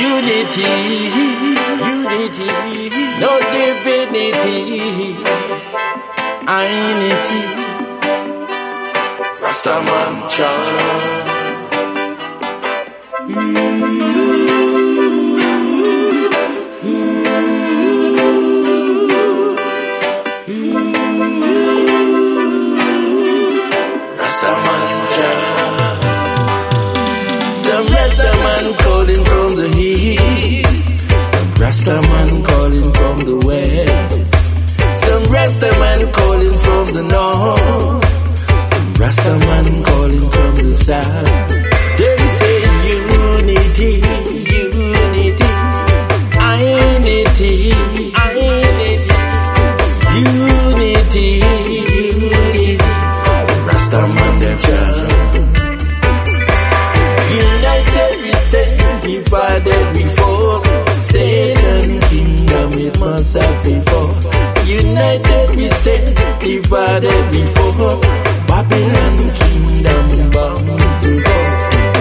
Unity, unity, no divinity, unity. Rastaman chant. Rastaman chant. The Rasta man calling Rastaman calling from the west. Some Rastaman calling from the north. Some Rastaman calling from the south. made a mistake, divided before. Babylon kingdom bound to fall,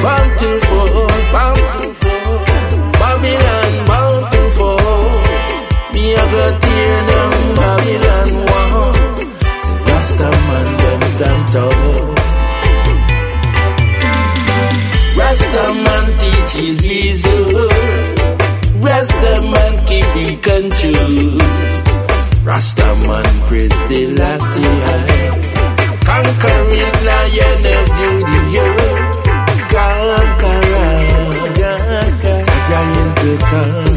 bound to fall, bound to fall. Babylon bound to fall. Me a go tear down Babylon wall. Rasta man them stand tall. Rasta man teaches wisdom. Rasta man keep control. Rastaman, praise Selassie Conquering lioness to the earth Conqueror Jaja is the conqueror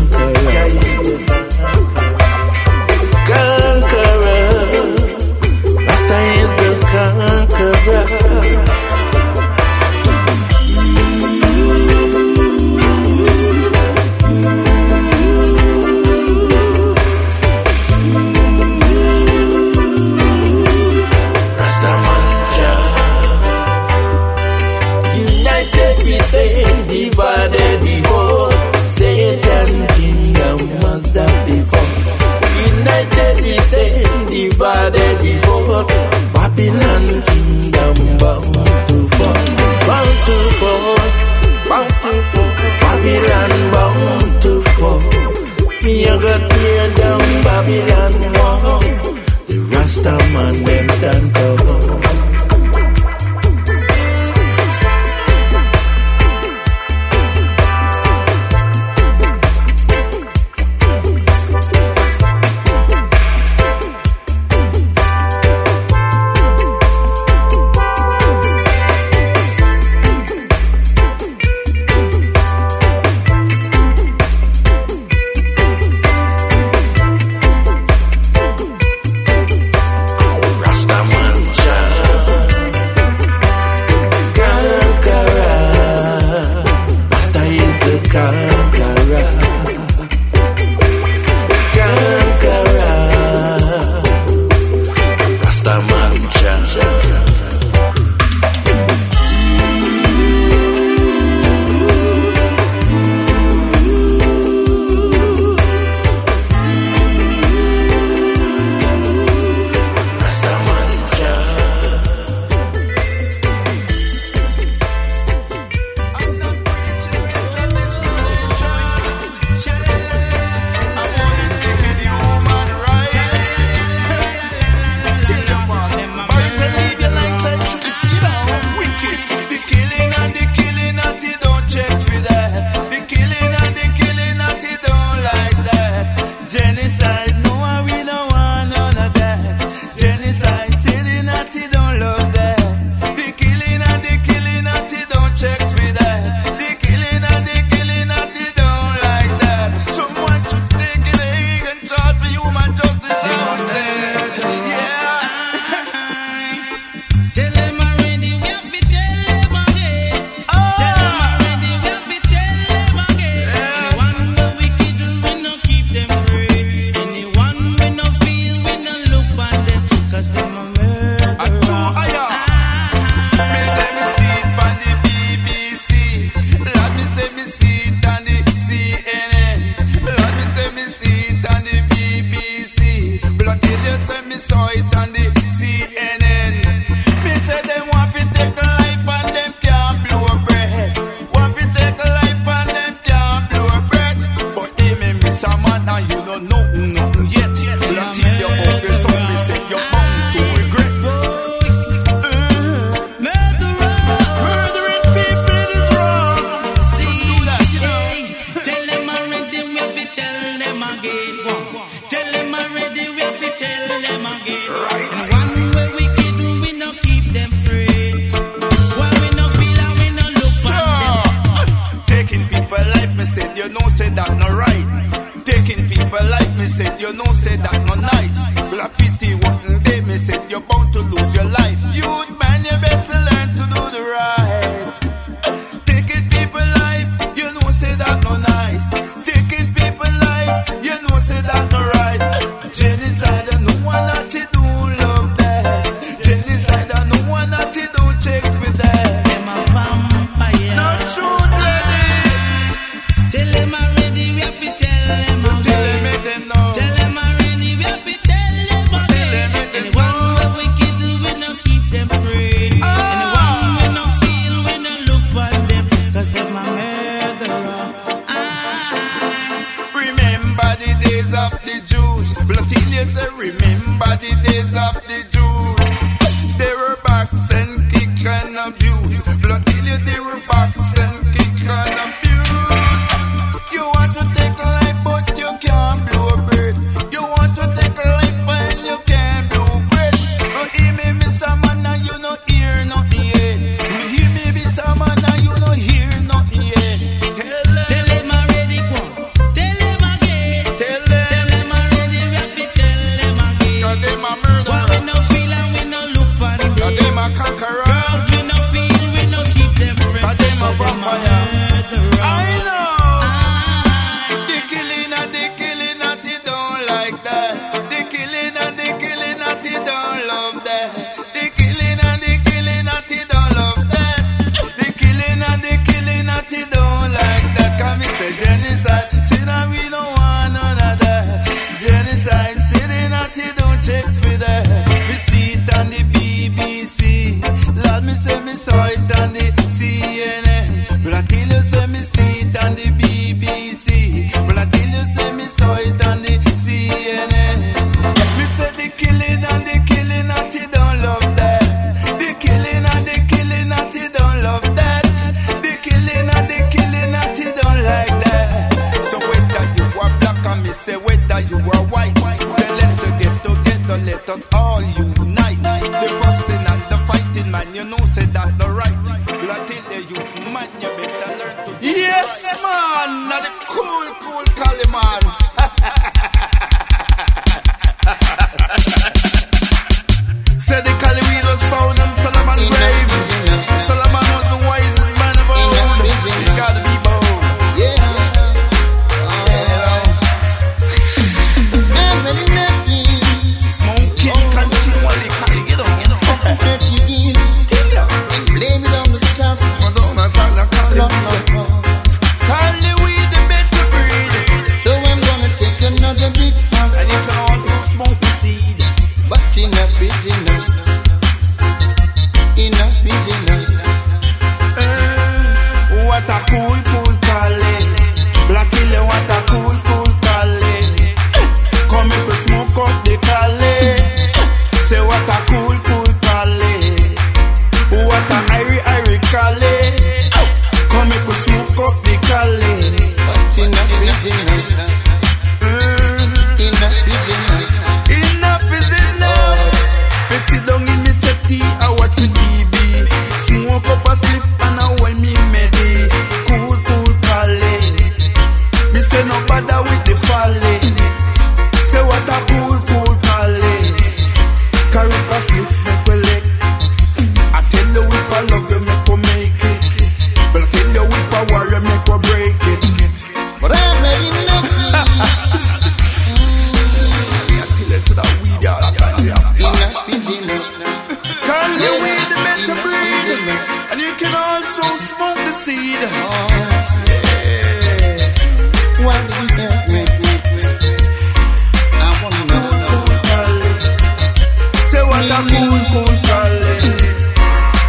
a cool, cool challenge.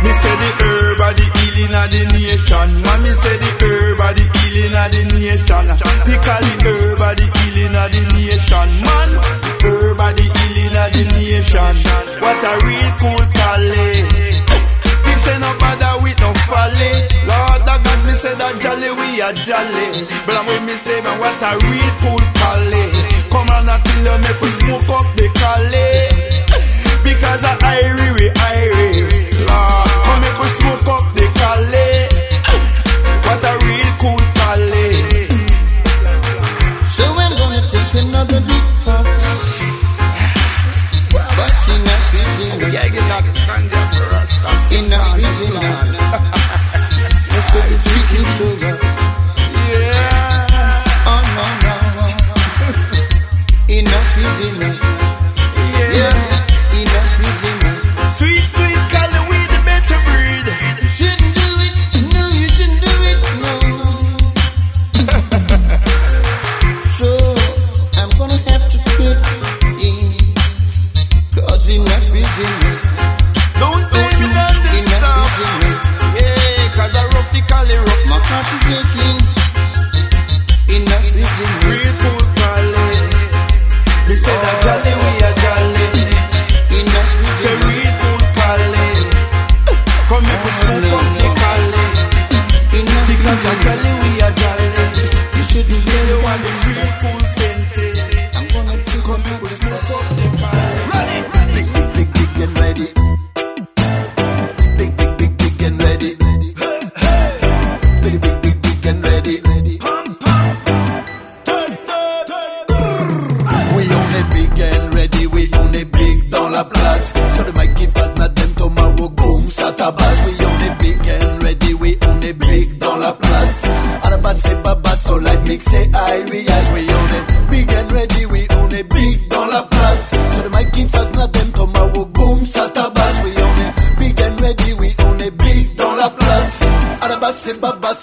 Me say the herb of the healing of the nation. Mommy say the herb of the healing of the nation. They call the herb of the healing of the nation. Man, herb of the healing of the nation. What a real cool challenge. Me say no bother with no folly. Lord of God, me say that jolly we are jolly. But I'm with me say man, what a real cool challenge. Come on, I tell you, make we smoke up the challenge. I'll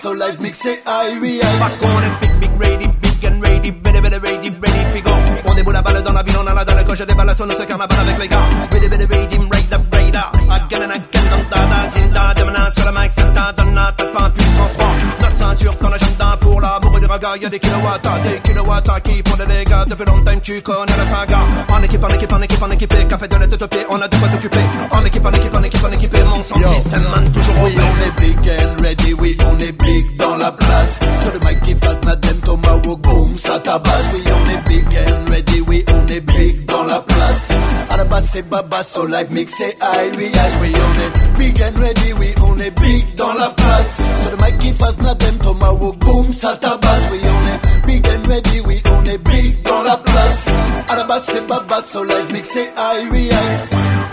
so live mix et Irie Parce qu'on est big, big, ready, big and ready, ready, ready, ready, ready, figo On déboule la balle dans la ville, on en a dans le coche, des balles sur ce carnaval avec les gars Ready, ready, ready, ready, up, ready, up. Again and again, dans ta da, zinda, devenant sur le mic, c'est ta donna, t'as pas un puissance 3 Notre ceinture, ton agenda, pour l'amour du regard, y'a des kilowatts, des kilowatts qui font des dégâts Depuis longtemps tu connais la saga. En équipe, en équipe, en équipe, en équipe, café de la tête aux pieds, on a de quoi t'occuper En équipe, en équipe, en équipe, en équipe, mon sang système, man, c'est Baba, so live mix, c'est high, oui, oui, on est big and ready, we on est big dans la place. C'est Baba, so live mix, oui,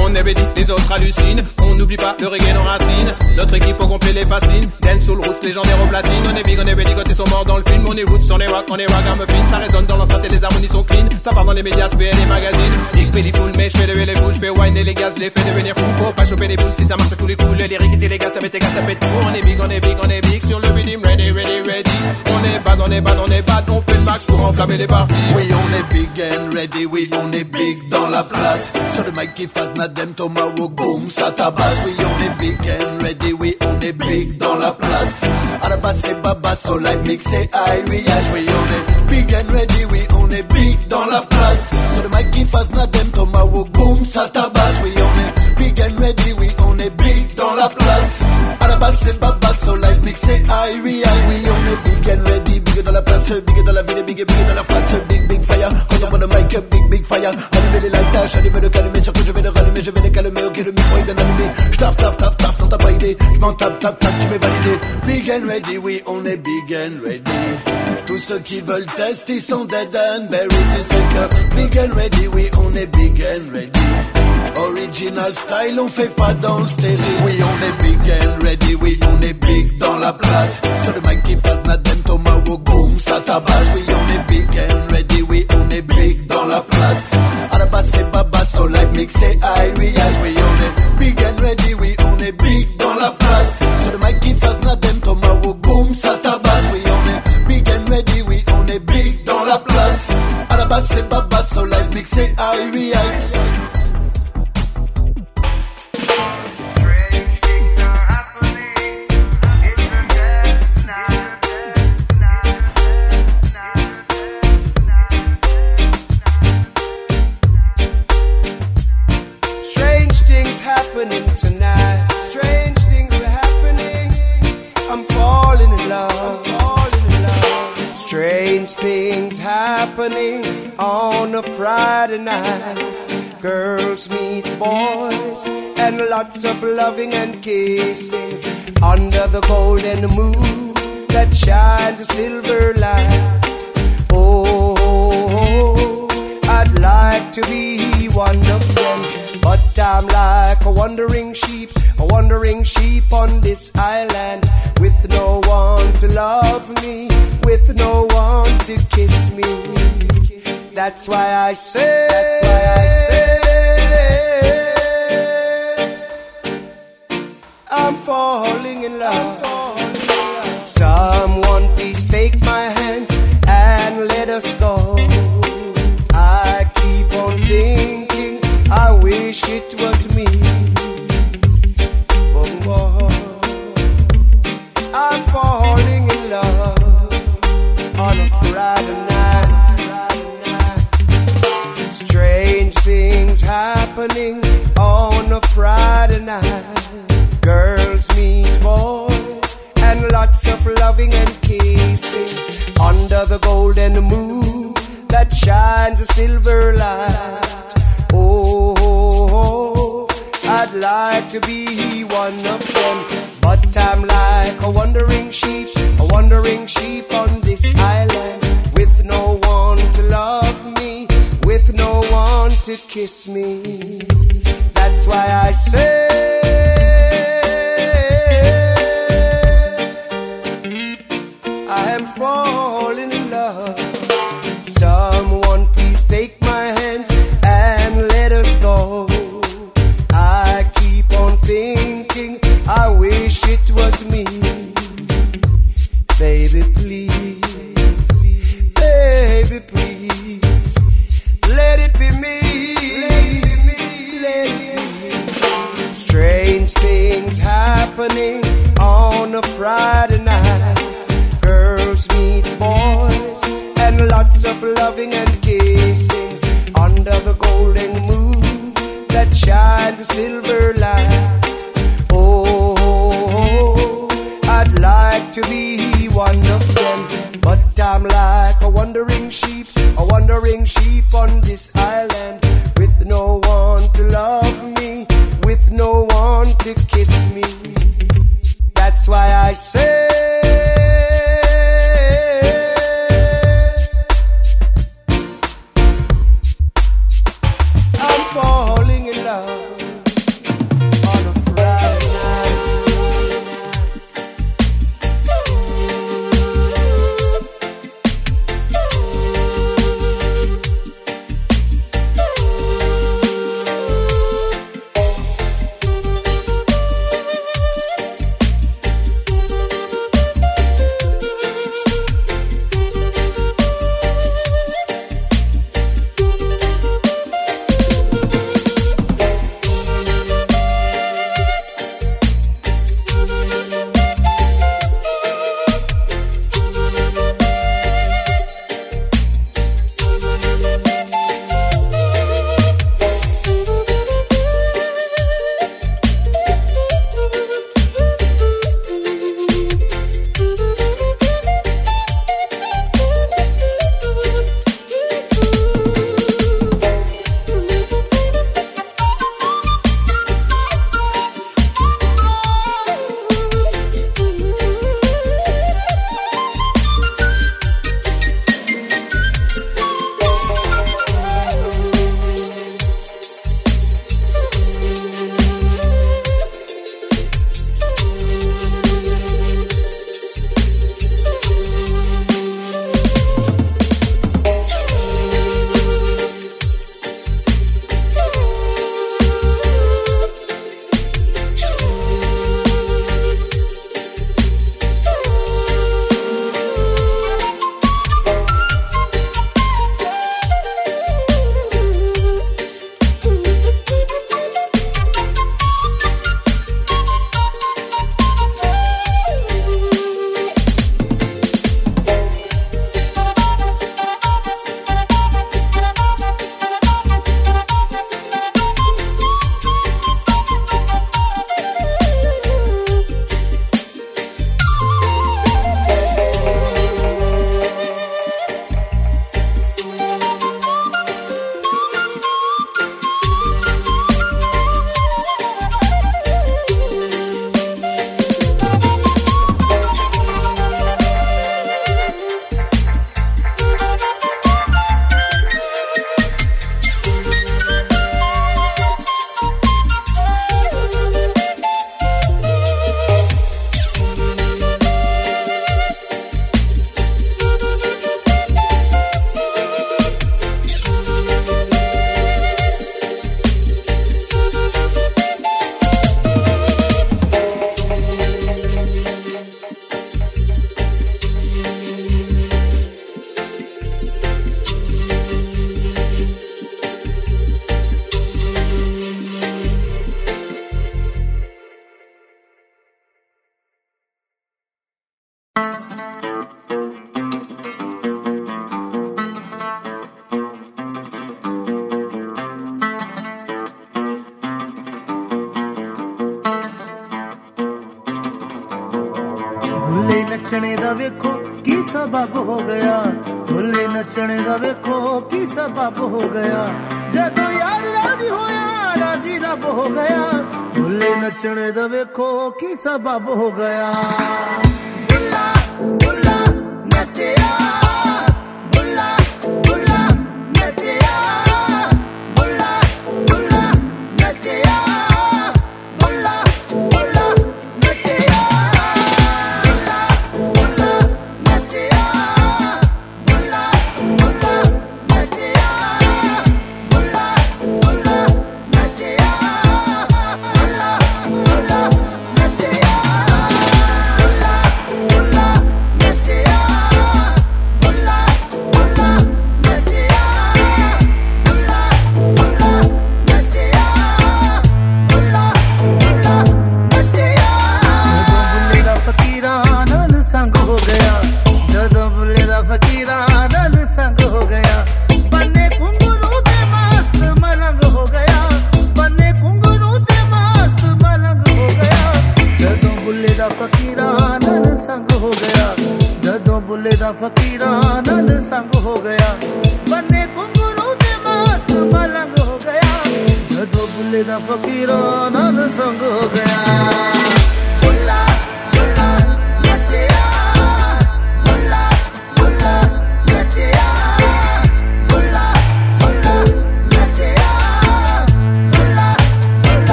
On est ready, les autres hallucinent. On n'oublie pas le reggae, nos racines. Notre équipe au complet les fascine. Dance soul roots, légendaire au platine. On est big, on est ready, côté sont morts dans le film. On est roots, on est rock, on est ragamuffin. Ça résonne dans l'enceinte et les harmonies sont clean. Ça part dans les médias, et les magazines. Big belly full, mais je fais lever les foules. Je fais wine et les gars, je les fais devenir fou. Faut pas choper les boules si ça marche à tous les coups. Les lyriques et les gars, ça fait égal, ça fait tout. On est big, on est big, on est big. Sur le rhythm, ready, ready, ready. On est bad, on est bad, on est bad. On fait le max pour enflammer les parties. Oui, on est big and ready, oui, on est big dans la place. Sur le mic qui fasse Nadem, Tomahawk, boom, ça tabasse. Oui, on est big and ready, oui, on est big dans la place. À la base, c'est Baba, so live mix, c'est high, oui, on est big and ready, oui, on est big dans la place. Sur le mic qui fasse Nadem, Tomahawk, boom, ça tabasse. Oui, on est big and ready, oui, on est big dans la place. À la base, c'est Baba, so live mix, high, oui, oui, on est big and ready, big dans la place, big dans la ville, big, big dans la face, big, big fire. Prend le mic, big, big fire. Allumer les lights, allumer le calmer, que je vais le rallumer, je vais les calmer, ok, le micro est bien allumé. J'tape, tape, tape, tape, non t'as pas idée. J'm'en tape, tape, tape, tu m'es validé. Big and ready, oui, on est big and ready. Tous ceux qui veulent tester, ils sont dead and buried. Tu sais que big and ready, oui, on est big and ready. Original style, on fait pas dans le stérile. Oui, on est big and ready, oui, on est big dans la place. Sur le mic qui fasse Nadem, Tomahawk, boom, ça tabasse. Oui, on est big and ready, oui, on est big dans la place. À la base, c'est Baba, so live mix, c'est high, oui, on est big and ready, oui, on est big dans la place. Sur le mic qui fasse Nadem, Tomahawk, boom, ça tabasse. Oui, on est big and ready, oui, on est big dans la place. À la base, c'est Baba, so live mix, c'est high, lots of loving and kissing under the golden moon that shines a silver light. Oh, I'd like to be one of them, but I'm like a wandering sheep, a wandering sheep on this island, with no one to love me, with no one to kiss me. That's why I say, that's why I say, I'm falling in love. Someone please take my hands and let us go. I keep on thinking, I wish it was me. Oh, oh. I'm falling in love on a Friday night. Strange things happening on a Friday night. Boys and lots of loving and kissing under the golden moon that shines a silver light. Oh, I'd like to be one of them, but I'm like a wandering sheep, a wandering sheep on this island with no one to love me, with no one to kiss me. ਨੱਚਣੇ ਦਾ ਵੇਖੋ ਕੀ ਸਬਬ ਹੋ ਗਿਆ। ਭੁੱਲੇ ਨੱਚਣੇ ਦਾ ਵੇਖੋ ਕੀ ਸਬਬ ਹੋ ਗਿਆ। ਜਦੋਂ ਯਾਰ ਰਾਜੀ ਹੋਇਆ, ਰਾਜੀ ਰੱਬ ਹੋ ਗਿਆ। ਭੁੱਲੇ ਨੱਚਣੇ ਦਾ ਵੇਖੋ ਕੀ ਸਬਬ ਹੋ ਗਿਆ। ਬੁੱਲਾ ਬੁੱਲਾ ਨੱਚਿਆ।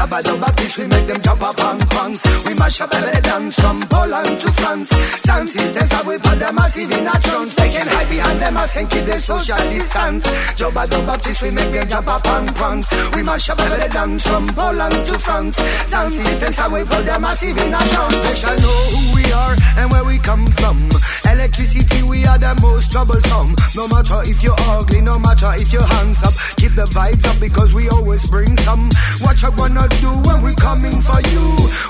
Jabba the Baptist, we make them jump up on punks. We mash up every dance from Poland to France. Sound systems how we put them massive in a trance. They can hide behind their mask and keep their social distance. Jabba the Baptist, we make them jump up on punks. We mash up every dance from Poland to France. Sound systems how we put them massive in a trance. They shall know who we are and where we come from. Electricity, we are the most troublesome. No matter if you're ugly, no matter if you're hands up, keep the vibes up because we always bring some. What you gonna do when we coming for you?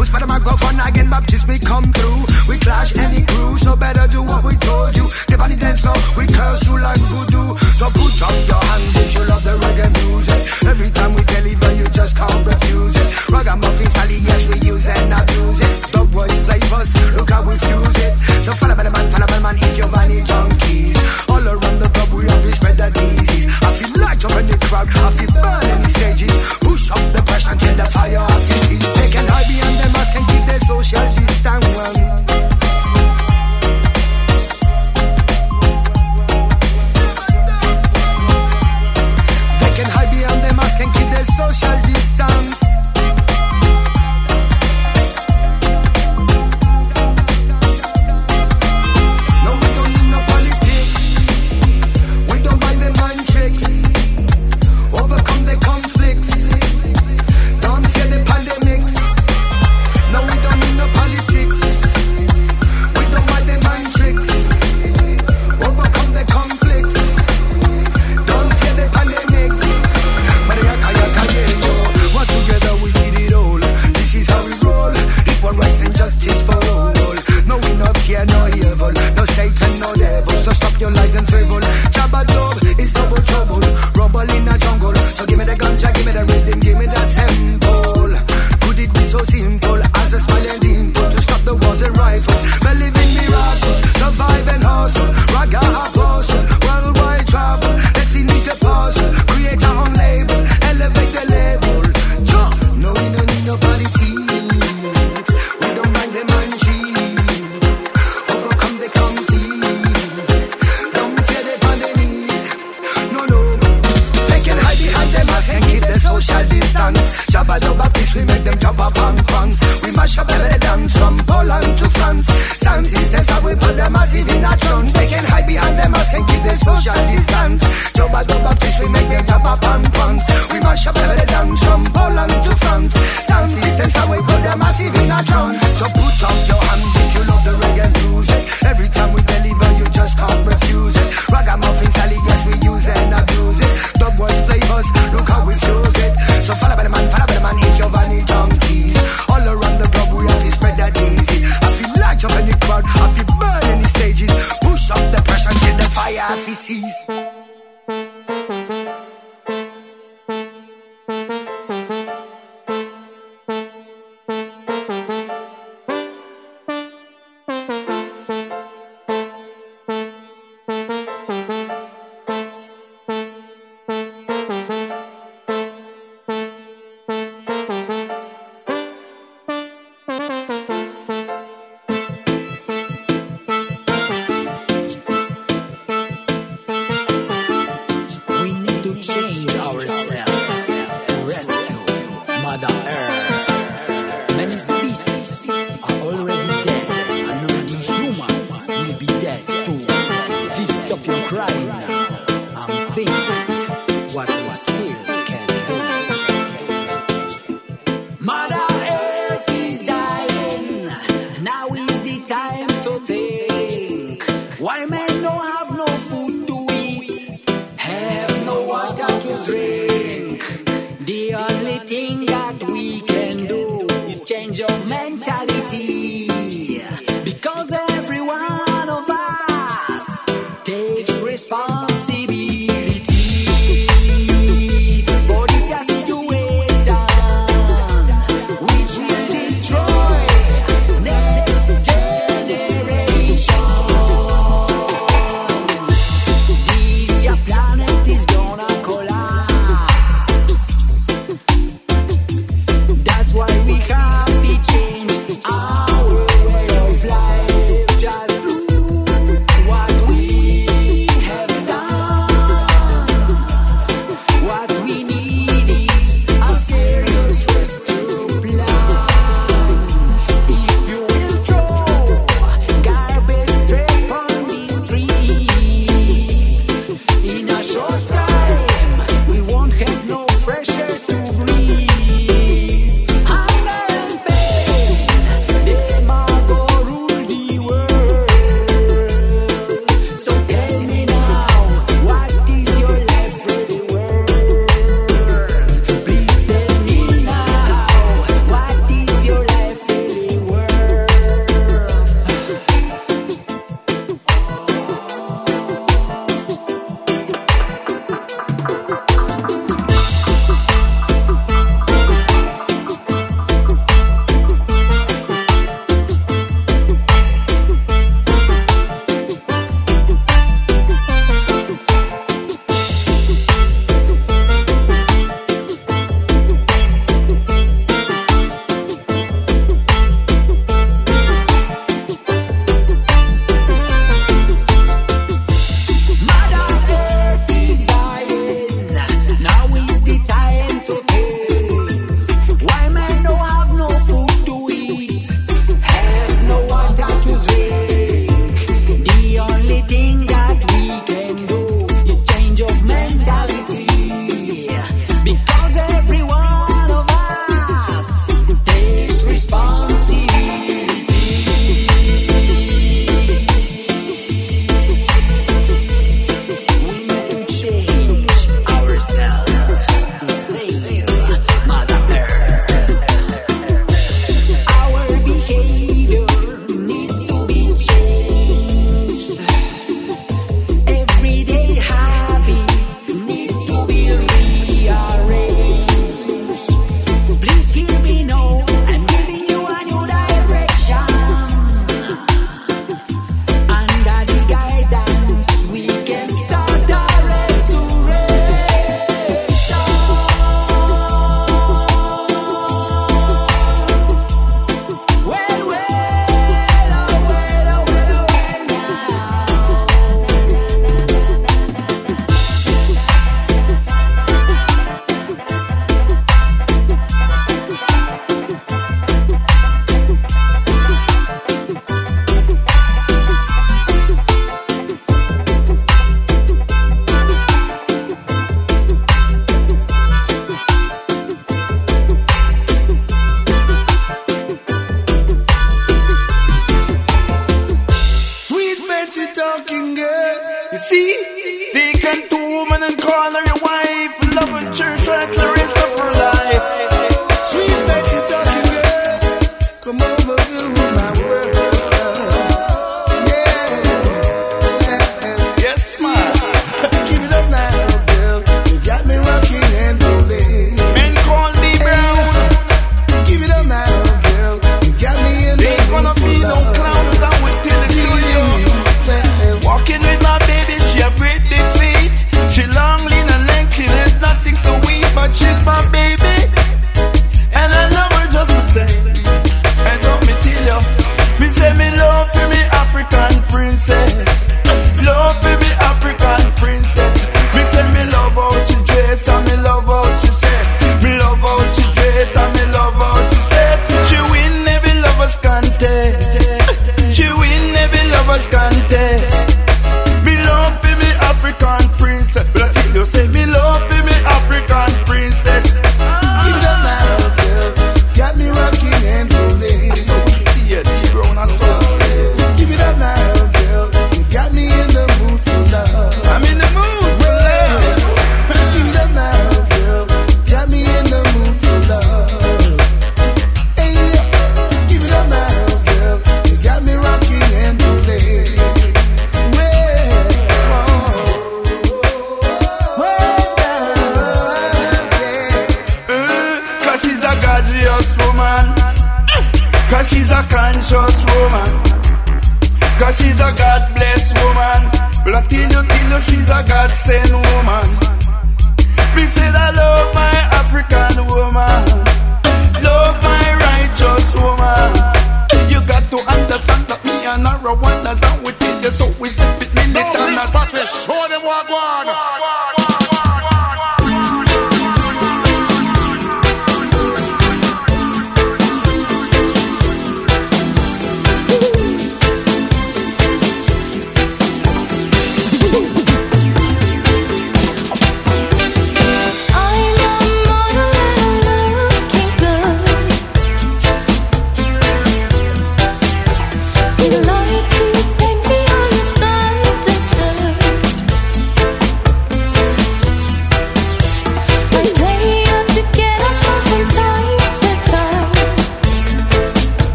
Who's better microphone again? Baptist, we come through. We clash any crew, so better do what we told you. The dance floor, we curse you like voodoo. So put up your hands if you love the reggae music. Every time we deliver, you just can't refuse it. Ragamuffin Sally, yes, we use and abuse it. Dub voice flavors, look how we fuse it. So follow the man, follow the man if you're vanny junkies. All around the club, we have spread the disease. I feel light up in the crowd, I feel burn in the stages. Push up the pressure until the fire crowd have to burn any stages. Push up the pressure till the fire ceases.